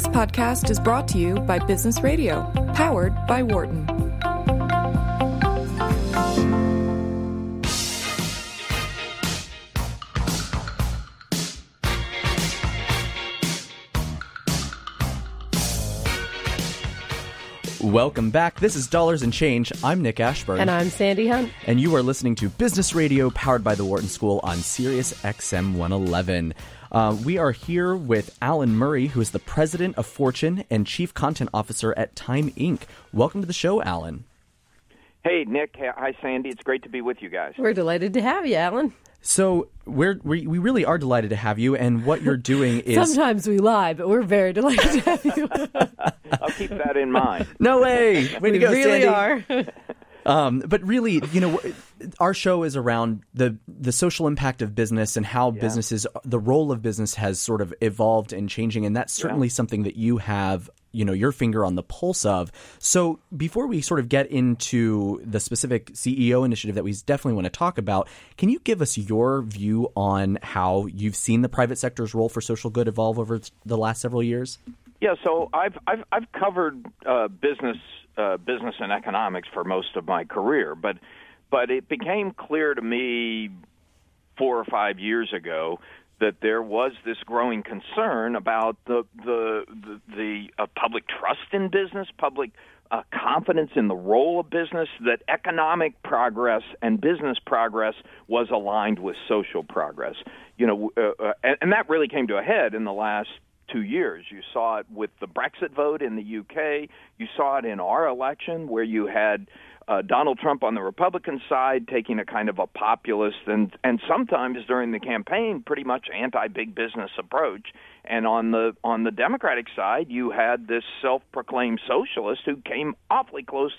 This podcast is brought to you by Business Radio, powered by Wharton. Welcome back. This is Dollars and Change. I'm Nick Ashburn. And I'm Sandy Hunt. And you are listening to Business Radio powered by the Wharton School on Sirius XM 111. Uh, we are here with Alan Murray, who is the president of Fortune and chief content officer at Time Inc. Welcome to the show, Alan. Hey, Nick. Hi, Sandy. It's great to be with you guys. We're delighted to have you, Alan. So we're, we we really are delighted to have you, and what you're doing is sometimes we lie, but we're very delighted to have you. I'll keep that in mind. No way, way we to go, really Sandy. are. Um, but really, you know, our show is around the the social impact of business and how Yeah. businesses, the role of business has sort of evolved and changing, and that's certainly something that you have, you know, your finger on the pulse of. So before we sort of get into the specific CEO initiative that we definitely want to talk about, can you give us your view on how you've seen the private sector's role for social good evolve over the last several years? Yeah, so I've I've I've covered uh, business uh, business and economics for most of my career, but but it became clear to me four or five years ago that there was this growing concern about the the the, the uh, public trust in business, public uh, confidence in the role of business, that economic progress and business progress was aligned with social progress. You know, uh, uh, and, and that really came to a head in the last two years. You saw it with the Brexit vote in the UK. You saw it in our election, where you had uh, Donald Trump on the Republican side taking a kind of a populist and and sometimes during the campaign pretty much anti-big business approach. And on the on the Democratic side, you had this self-proclaimed socialist who came awfully close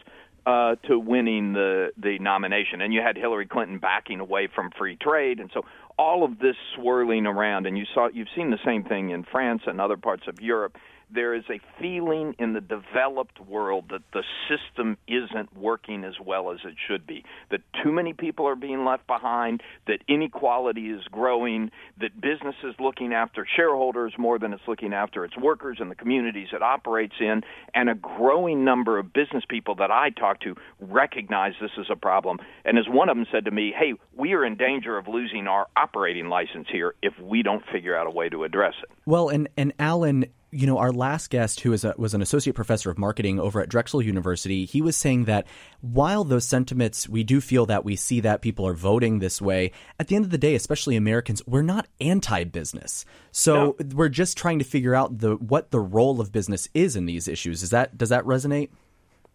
uh, to winning the the nomination, and you had Hillary Clinton backing away from free trade, and so all of this swirling around. And you saw you've seen the same thing in France and other parts of Europe. There is a feeling in the developed world that the system isn't working as well as it should be. That too many people are being left behind. That inequality is growing. That business is looking after shareholders more than it's looking after its workers and the communities it operates in. And a growing number of business people that I talk to recognize this is a problem. And as one of them said to me, hey, we are in danger of losing our operating license here if we don't figure out a way to address it. Well, and and Alan, you know, our last guest, who is a, was an associate professor of marketing over at Drexel University, he was saying that while those sentiments, we do feel that we see that people are voting this way. At the end of the day, especially Americans, we're not anti-business, so we're just trying to figure out the what the role of business is in these issues. Is that does that resonate?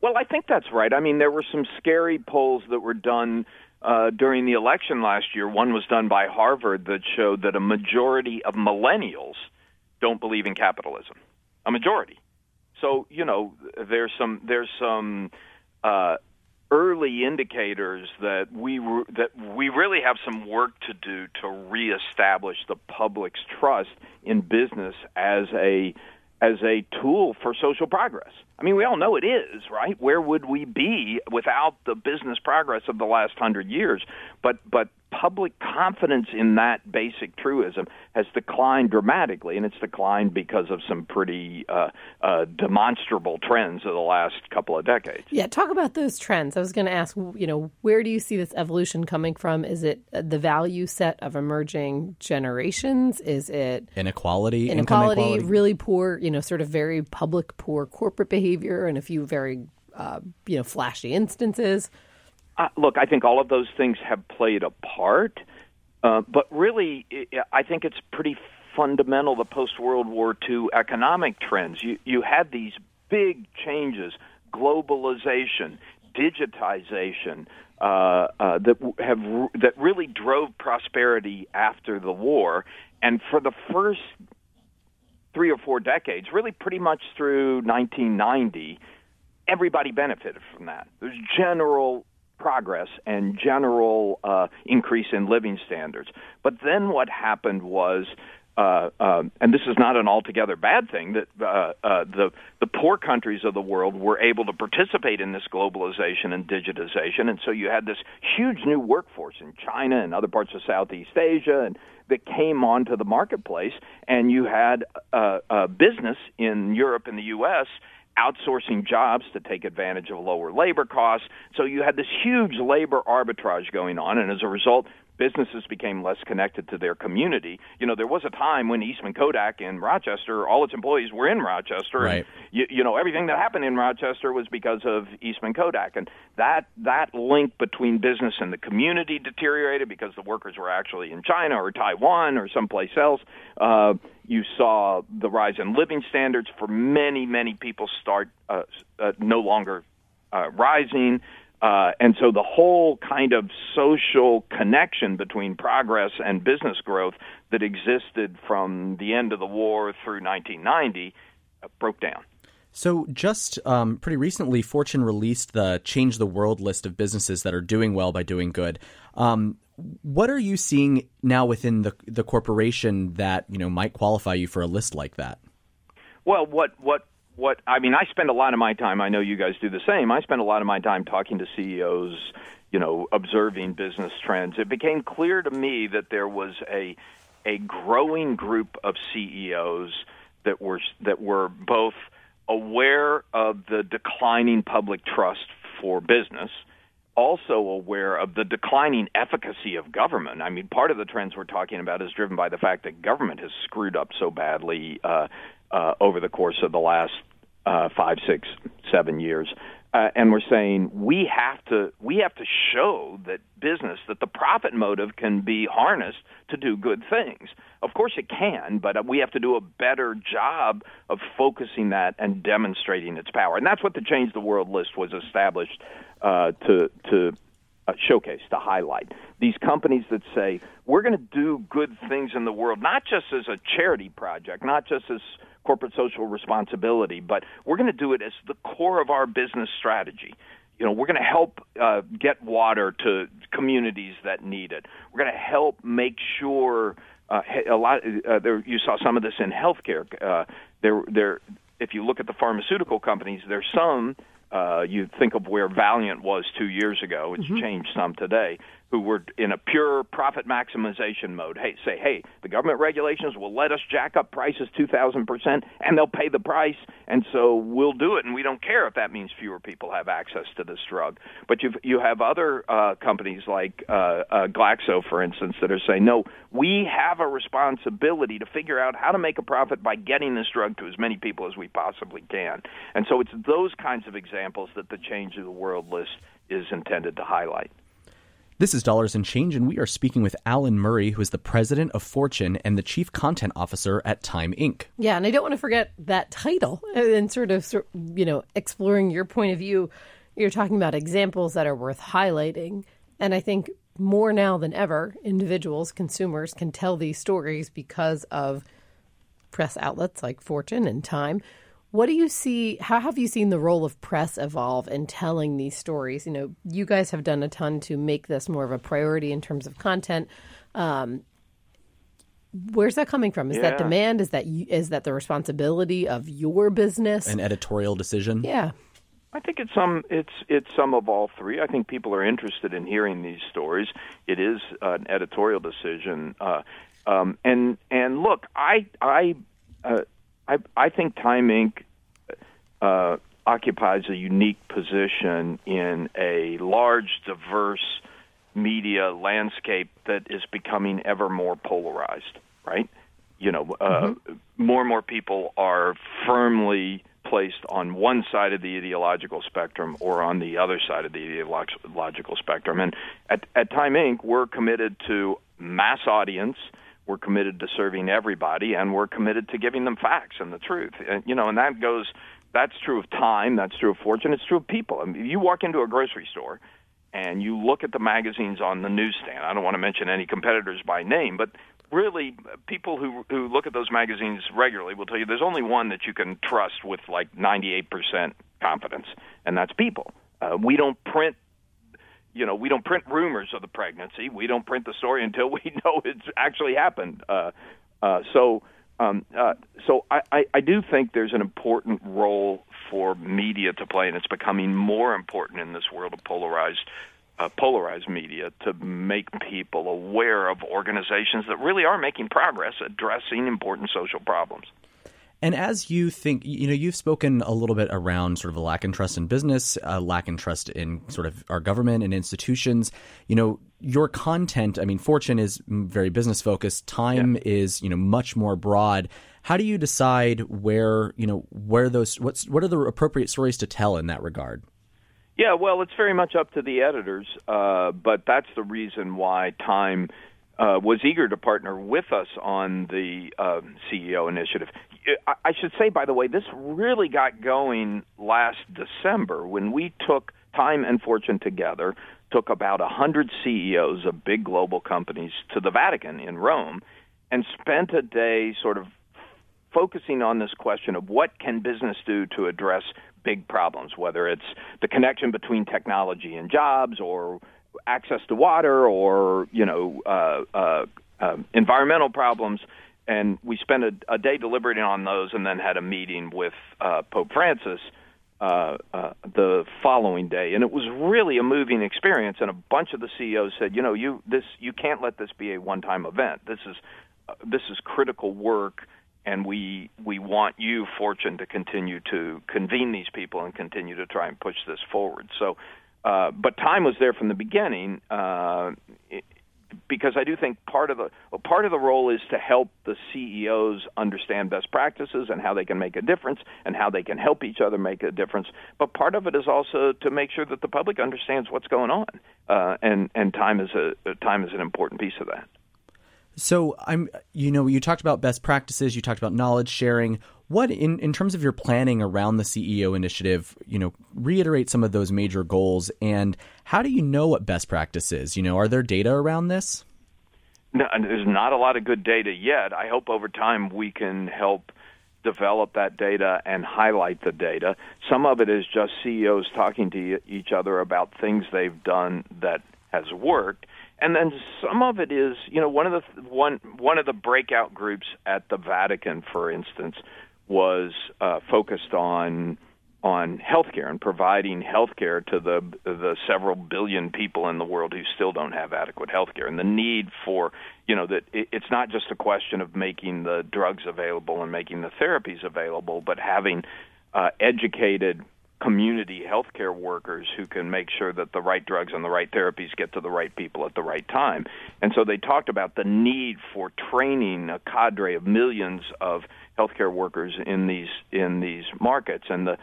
Well, I think that's right. I mean, there were some scary polls that were done uh, during the election last year. One was done by Harvard that showed that a majority of millennials don't believe in capitalism. A majority. So you know, there's some there's some uh, early indicators that we re- that we really have some work to do to reestablish the public's trust in business as a as a tool for social progress. I mean, we all know it is, right? Where would we be without the business progress of the last hundred years? But but public confidence in that basic truism has declined dramatically, and it's declined because of some pretty uh, uh, demonstrable trends of the last couple of decades. yeah, talk about those trends. I was going to ask, you know, where do you see this evolution coming from? Is it uh, the value set of emerging generations? Is it Inequality, inequality, inequality. really poor, you know, sort of very public poor corporate behavior, and a few very, uh, you know, flashy instances? Uh, look, I think all of those things have played a part, uh, but really, i I think it's pretty fundamental the post World War II economic trends. You you had these big changes, globalization, digitization, uh, uh, that have that really drove prosperity after the war, and for the first three or four decades, really pretty much through 1990, everybody benefited from that. There's general progress and general uh, increase in living standards. But then what happened was uh, uh, and this is not an altogether bad thing that uh, uh, the the poor countries of the world were able to participate in this globalization and digitization, and so you had this huge new workforce in China and other parts of Southeast Asia, and that came onto the marketplace, and you had uh, a business in Europe and the U.S outsourcing jobs to take advantage of lower labor costs. So you had this huge labor arbitrage going on, and as a result, businesses became less connected to their community. You know, there was a time when Eastman Kodak in Rochester, all its employees were in Rochester, right. and you, you know everything that happened in Rochester was because of Eastman Kodak, and that that link between business and the community deteriorated because the workers were actually in China or Taiwan or someplace else. Uh, you saw the rise in living standards for many many people start uh, uh, no longer uh, rising. Uh, and so the whole kind of social connection between progress and business growth that existed from the end of the war through 1990 uh, broke down. So, just um, pretty recently, Fortune released the Change the World list of businesses that are doing well by doing good. Um, what are you seeing now within the the corporation that you know might qualify you for a list like that? Well, what what what I mean, I spend a lot of my time. I know you guys do the same. I spend a lot of my time talking to CEOs, you know, observing business trends. It became clear to me that there was a a growing group of CEOs that were that were both aware of the declining public trust for business, also aware of the declining efficacy of government. I mean, part of the trends we're talking about is driven by the fact that government has screwed up so badly uh, uh, over the course of the last uh, five, six, seven years. Uh, and we're saying we have to we have to show that business that the profit motive can be harnessed to do good things. Of course it can, but we have to do a better job of focusing that and demonstrating its power. And that's what the Change the World list was established uh, to to uh, showcase to highlight these companies that say we're going to do good things in the world, not just as a charity project, not just as corporate social responsibility, but we're going to do it as the core of our business strategy. You know, we're going to help uh, get water to communities that need it. We're going to help make sure uh, a lot. Uh, there, you saw some of this in healthcare. Uh, there, there. If you look at the pharmaceutical companies, there's some. Uh, you think of where Valeant was two years ago. It's mm-hmm. changed some today who were in a pure profit maximization mode. Hey, say, hey, the government regulations will let us jack up prices 2,000%, and they'll pay the price, and so we'll do it, and we don't care if that means fewer people have access to this drug. But you you have other uh, companies like uh, uh, Glaxo, for instance, that are saying, no, we have a responsibility to figure out how to make a profit by getting this drug to as many people as we possibly can. And so it's those kinds of examples that the Change of the World list is intended to highlight. This is Dollars and Change, and we are speaking with Alan Murray, who is the president of Fortune and the chief content officer at Time Inc. Yeah, and I don't want to forget that title uh, and sort of, you know, exploring your point of view. You're talking about examples that are worth highlighting. And I think more now than ever, individuals, consumers can tell these stories because of press outlets like Fortune and Time what do you see? How have you seen the role of press evolve in telling these stories? You know, you guys have done a ton to make this more of a priority in terms of content. Um, where's that coming from? Is yeah. that demand? Is that is that the responsibility of your business? An editorial decision? Yeah. I think it's some it's it's some of all three. I think people are interested in hearing these stories. It is an editorial decision, uh, um, and and look, I I uh, I I think Time Inc uh, occupies a unique position in a large, diverse media landscape that is becoming ever more polarized. Right? You know, uh, mm-hmm. more and more people are firmly placed on one side of the ideological spectrum or on the other side of the ideological spectrum. And at, at Time Inc., we're committed to mass audience. We're committed to serving everybody, and we're committed to giving them facts and the truth. And, you know, and that goes that's true of time. That's true of fortune. It's true of people. I mean, you walk into a grocery store and you look at the magazines on the newsstand. I don't want to mention any competitors by name, but really, people who who look at those magazines regularly will tell you there's only one that you can trust with like 98% confidence, and that's People. Uh, we don't print you know, we don't print rumors of the pregnancy. We don't print the story until we know it's actually happened. Uh, Uh, so, um, uh, so I, I, I do think there's an important role for media to play, and it's becoming more important in this world of polarized uh, polarized media to make people aware of organizations that really are making progress addressing important social problems. And as you think, you know, you've spoken a little bit around sort of a lack in trust in business, a lack in trust in sort of our government and institutions. You know, your content, I mean, Fortune is very business focused. Time yeah. is, you know, much more broad. How do you decide where, you know, where those, what's, what are the appropriate stories to tell in that regard? Yeah, well, it's very much up to the editors, uh, but that's the reason why Time uh, was eager to partner with us on the uh, CEO initiative. I should say, by the way, this really got going last December when we took Time and Fortune together, took about 100 CEOs of big global companies to the Vatican in Rome, and spent a day sort of focusing on this question of what can business do to address big problems, whether it's the connection between technology and jobs or access to water or, you know, uh, uh, uh, environmental problems – and we spent a, a day deliberating on those, and then had a meeting with uh, Pope Francis uh, uh, the following day, and it was really a moving experience. And a bunch of the CEOs said, "You know, you this you can't let this be a one-time event. This is this is critical work." and we we want you, Fortune, to continue to convene these people and continue to try and push this forward. So, uh, but time was there from the beginning. Uh, because I do think part of the part of the role is to help the CEOs understand best practices and how they can make a difference and how they can help each other make a difference. But part of it is also to make sure that the public understands what's going on, uh, and and time is a time is an important piece of that. So I'm, you know, you talked about best practices, you talked about knowledge sharing. What, in, in terms of your planning around the CEO initiative, you know, reiterate some of those major goals and how do you know what best practice is? You know, are there data around this? No, there's not a lot of good data yet. I hope over time we can help develop that data and highlight the data. Some of it is just CEOs talking to each other about things they've done that has worked and then some of it is you know one of the one one of the breakout groups at the Vatican for instance was uh, focused on on healthcare and providing healthcare to the the several billion people in the world who still don't have adequate healthcare. And the need for you know that it, it's not just a question of making the drugs available and making the therapies available but having uh, educated community healthcare workers who can make sure that the right drugs and the right therapies get to the right people at the right time. And so they talked about the need for training a cadre of millions of healthcare workers in these in these markets. And the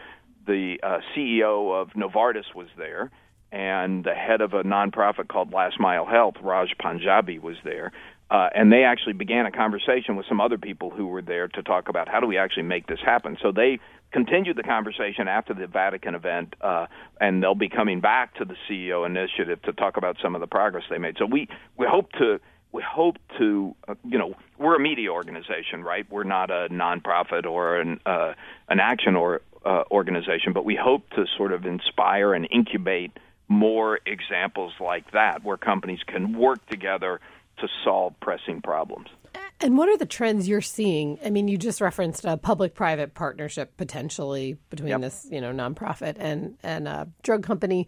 the uh, CEO of Novartis was there, and the head of a nonprofit called Last Mile Health, Raj Panjabi, was there. Uh, and they actually began a conversation with some other people who were there to talk about how do we actually make this happen. So they continued the conversation after the Vatican event, uh, and they'll be coming back to the CEO initiative to talk about some of the progress they made. So we we hope to we hope to uh, you know we're a media organization, right? We're not a nonprofit or an uh, an action or uh, organization, but we hope to sort of inspire and incubate more examples like that, where companies can work together to solve pressing problems. And what are the trends you're seeing? I mean, you just referenced a public-private partnership potentially between yep. this, you know, nonprofit and and a drug company.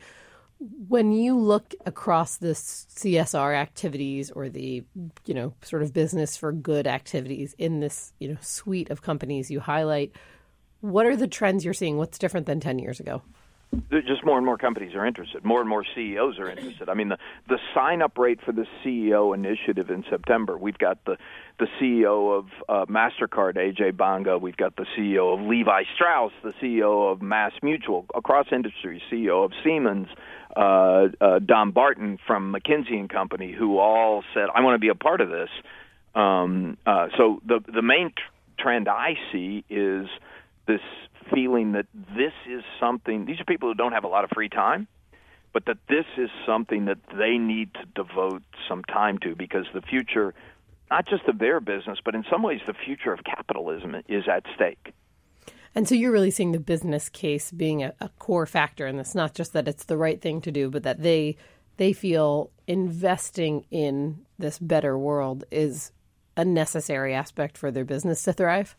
When you look across the CSR activities or the, you know, sort of business for good activities in this, you know, suite of companies you highlight, what are the trends you're seeing? What's different than 10 years ago? Just more and more companies are interested. More and more CEOs are interested. I mean, the the sign up rate for the CEO initiative in September. We've got the the CEO of uh, Mastercard, AJ Banga. We've got the CEO of Levi Strauss, the CEO of Mass Mutual, across industries, CEO of Siemens, uh, uh, Dom Barton from McKinsey and Company, who all said, "I want to be a part of this." Um, uh, so the the main t- trend I see is this feeling that this is something, these are people who don't have a lot of free time, but that this is something that they need to devote some time to because the future, not just of their business, but in some ways the future of capitalism is at stake. And so you're really seeing the business case being a, a core factor in this, not just that it's the right thing to do, but that they they feel investing in this better world is a necessary aspect for their business to thrive?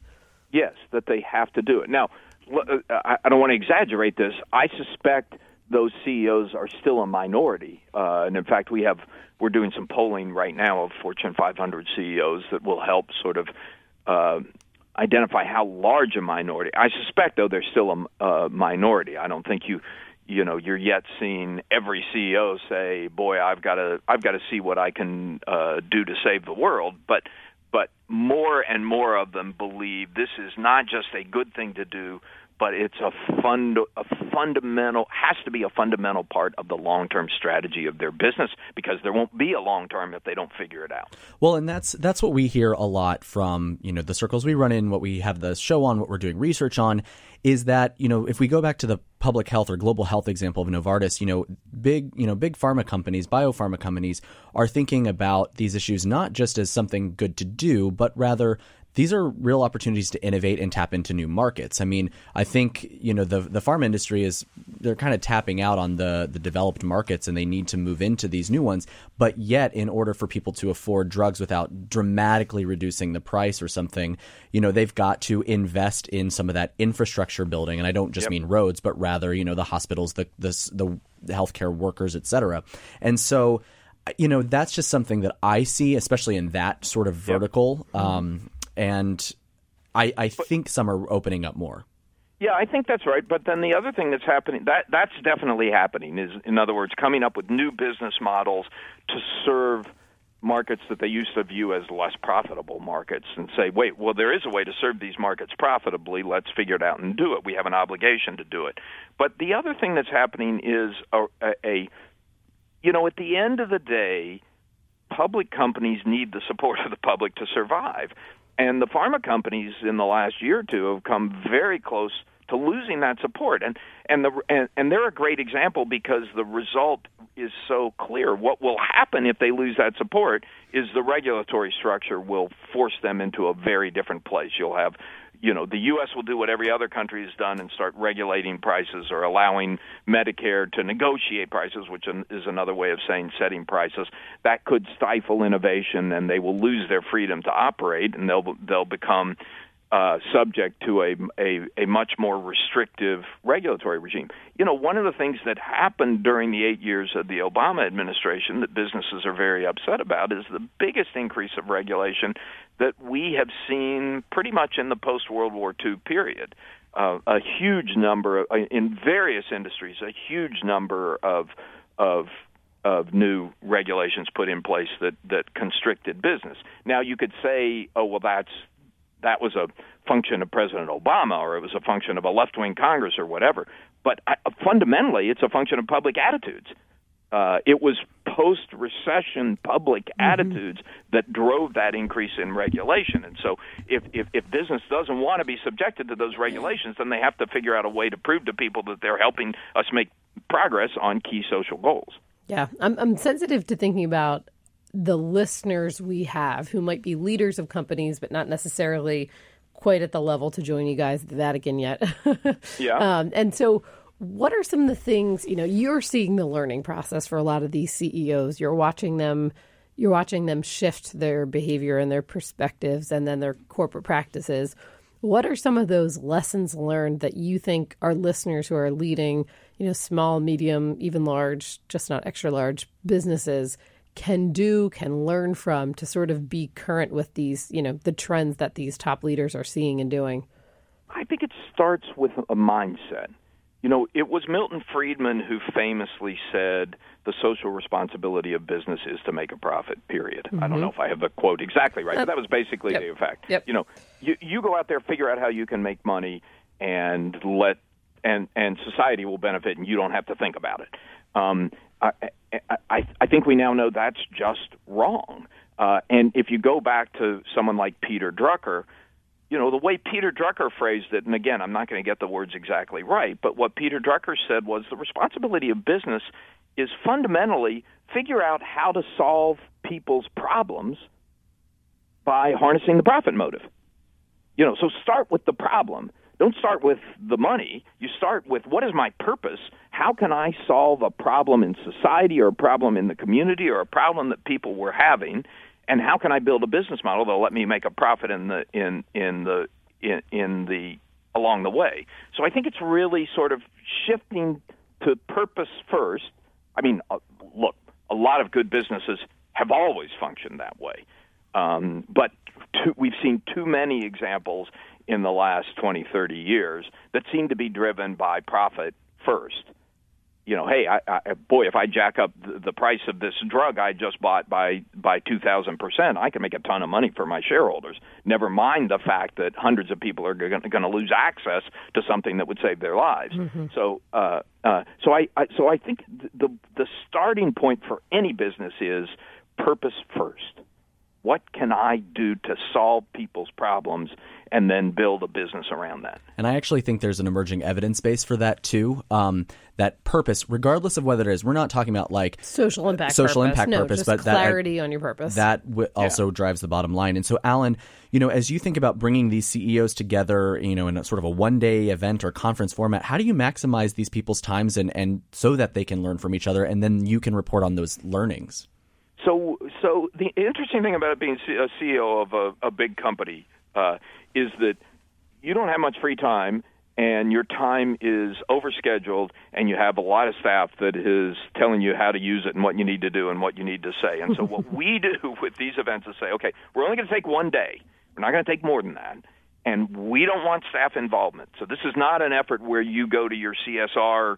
Yes, that they have to do it. Now, I don't want to exaggerate this. I suspect those CEOs are still a minority, uh, and in fact, we have we're doing some polling right now of Fortune 500 CEOs that will help sort of uh, identify how large a minority. I suspect, though, they're still a, a minority. I don't think you you know you're yet seeing every CEO say, "Boy, I've got to I've got to see what I can uh, do to save the world." But but more and more of them believe this is not just a good thing to do, but it's a fund a fundamental has to be a fundamental part of the long-term strategy of their business because there won't be a long term if they don't figure it out. Well, and that's that's what we hear a lot from, you know, the circles we run in, what we have the show on, what we're doing research on is that, you know, if we go back to the public health or global health example of Novartis, you know, big, you know, big pharma companies, biopharma companies are thinking about these issues not just as something good to do, but rather these are real opportunities to innovate and tap into new markets. I mean, I think you know the the farm industry is they're kind of tapping out on the the developed markets and they need to move into these new ones. But yet, in order for people to afford drugs without dramatically reducing the price or something, you know, they've got to invest in some of that infrastructure building. And I don't just yep. mean roads, but rather you know the hospitals, the the the healthcare workers, et cetera. And so you know that's just something that I see, especially in that sort of vertical. Yep. Um, and I, I think some are opening up more. Yeah, I think that's right. But then the other thing that's happening that that's definitely happening is, in other words, coming up with new business models to serve markets that they used to view as less profitable markets and say, wait, well, there is a way to serve these markets profitably. Let's figure it out and do it. We have an obligation to do it. But the other thing that's happening is a, a, a you know, at the end of the day, public companies need the support of the public to survive. And the pharma companies in the last year or two have come very close to losing that support. And and the and, and they're a great example because the result is so clear. What will happen if they lose that support is the regulatory structure will force them into a very different place. You'll have you know, the U.S. will do what every other country has done and start regulating prices or allowing Medicare to negotiate prices, which is another way of saying setting prices. That could stifle innovation, and they will lose their freedom to operate, and they'll they'll become uh, subject to a, a, a much more restrictive regulatory regime. You know, one of the things that happened during the eight years of the Obama administration that businesses are very upset about is the biggest increase of regulation that we have seen pretty much in the post World War II period. Uh, a huge number of, in various industries, a huge number of of of new regulations put in place that that constricted business. Now you could say, oh well, that's that was a function of President Obama or it was a function of a left wing Congress or whatever. But I, fundamentally, it's a function of public attitudes. Uh, it was post recession public mm-hmm. attitudes that drove that increase in regulation. And so, if, if, if business doesn't want to be subjected to those regulations, then they have to figure out a way to prove to people that they're helping us make progress on key social goals. Yeah, I'm, I'm sensitive to thinking about the listeners we have who might be leaders of companies, but not necessarily quite at the level to join you guys at the Vatican yet. yeah. Um, and so, what are some of the things you know you're seeing the learning process for a lot of these CEOs? You're watching them. You're watching them shift their behavior and their perspectives, and then their corporate practices. What are some of those lessons learned that you think our listeners who are leading, you know, small, medium, even large, just not extra large businesses can do, can learn from to sort of be current with these, you know, the trends that these top leaders are seeing and doing? I think it starts with a mindset. You know, it was Milton Friedman who famously said the social responsibility of business is to make a profit, period. Mm-hmm. I don't mm-hmm. know if I have the quote exactly right, but that was basically yep. the effect. Yep. You know, you, you go out there, figure out how you can make money, and let and and society will benefit, and you don't have to think about it. Um, I, I, I think we now know that's just wrong. Uh, and if you go back to someone like Peter Drucker, you know, the way Peter Drucker phrased it, and again, I'm not going to get the words exactly right, but what Peter Drucker said was the responsibility of business is fundamentally figure out how to solve people's problems by harnessing the profit motive. You know, so start with the problem don't start with the money. You start with what is my purpose? How can I solve a problem in society or a problem in the community or a problem that people were having? And how can I build a business model that'll let me make a profit in the in in the in, in the along the way. So I think it's really sort of shifting to purpose first. I mean, uh, look, a lot of good businesses have always functioned that way, um, but too, we've seen too many examples in the last 20, 30 years that seem to be driven by profit first you know, hey, I, I, boy, if I jack up the, the price of this drug I just bought by by two thousand percent, I can make a ton of money for my shareholders. Never mind the fact that hundreds of people are going to lose access to something that would save their lives. Mm-hmm. So, uh, uh, so I, I, so I think the the starting point for any business is purpose first. What can I do to solve people's problems and then build a business around that? And I actually think there's an emerging evidence base for that too. Um, that purpose, regardless of whether it is, we're not talking about like social impact, social purpose. impact no, purpose, just but clarity that, on your purpose. That w- also yeah. drives the bottom line. And so, Alan, you know, as you think about bringing these CEOs together, you know, in a sort of a one day event or conference format, how do you maximize these people's times and, and so that they can learn from each other, and then you can report on those learnings? So, so the interesting thing about being a CEO of a, a big company uh, is that you don't have much free time and your time is overscheduled and you have a lot of staff that is telling you how to use it and what you need to do and what you need to say. And so what we do with these events is say, okay, we're only going to take one day. We're not going to take more than that. And we don't want staff involvement. So this is not an effort where you go to your CSR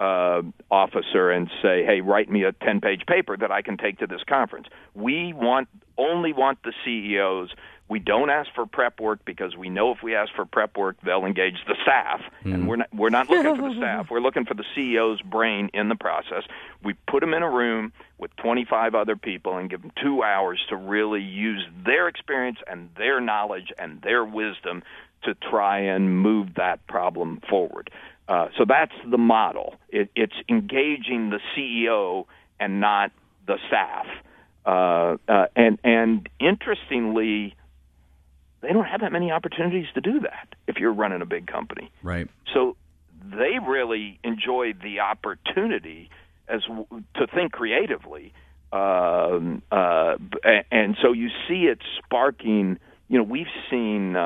uh, officer and say, "Hey, write me a ten-page paper that I can take to this conference." We want only want the CEOs we don't ask for prep work because we know if we ask for prep work, they'll engage the staff, mm. and we're not we're not looking for the staff. We're looking for the CEO's brain in the process. We put them in a room with 25 other people and give them two hours to really use their experience and their knowledge and their wisdom to try and move that problem forward. Uh, so that's the model. It, it's engaging the CEO and not the staff. Uh, uh, and and interestingly, they don't have that many opportunities to do that if you're running a big company. Right. So they really enjoy the opportunity as to think creatively, um, uh, and so you see it sparking. You know, we've seen.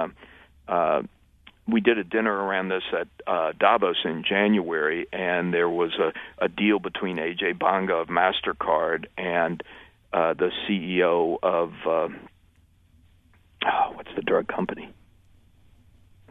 We did a dinner around this at uh, Davos in January, and there was a, a deal between AJ Banga of Mastercard and uh, the CEO of uh, oh, what's the drug company?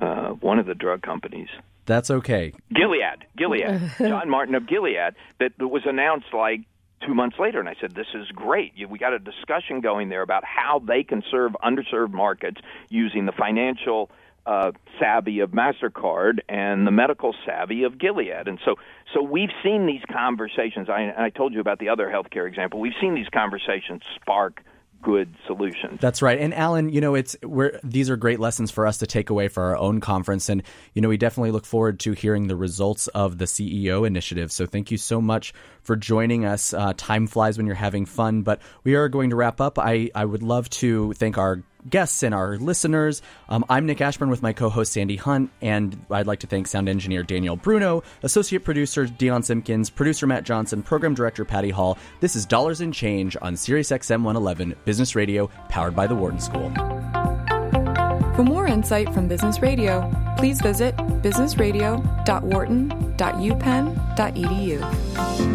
Uh, one of the drug companies. That's okay. Gilead, Gilead, John Martin of Gilead, that was announced like two months later, and I said, "This is great. We got a discussion going there about how they can serve underserved markets using the financial." Uh, savvy of Mastercard and the medical savvy of Gilead, and so so we've seen these conversations. I, I told you about the other healthcare example. We've seen these conversations spark good solutions. That's right. And Alan, you know, it's we're these are great lessons for us to take away for our own conference and you know, we definitely look forward to hearing the results of the CEO initiative. So thank you so much for joining us. Uh, time flies when you're having fun, but we are going to wrap up. I I would love to thank our guests and our listeners. Um, I'm Nick Ashburn with my co host Sandy Hunt, and I'd like to thank sound engineer Daniel Bruno, associate producer Dion Simpkins, producer Matt Johnson, program director Patty Hall. This is Dollars and Change on Sirius XM 111 Business Radio, powered by the Wharton School. For more insight from Business Radio, please visit businessradio.wharton.upenn.edu.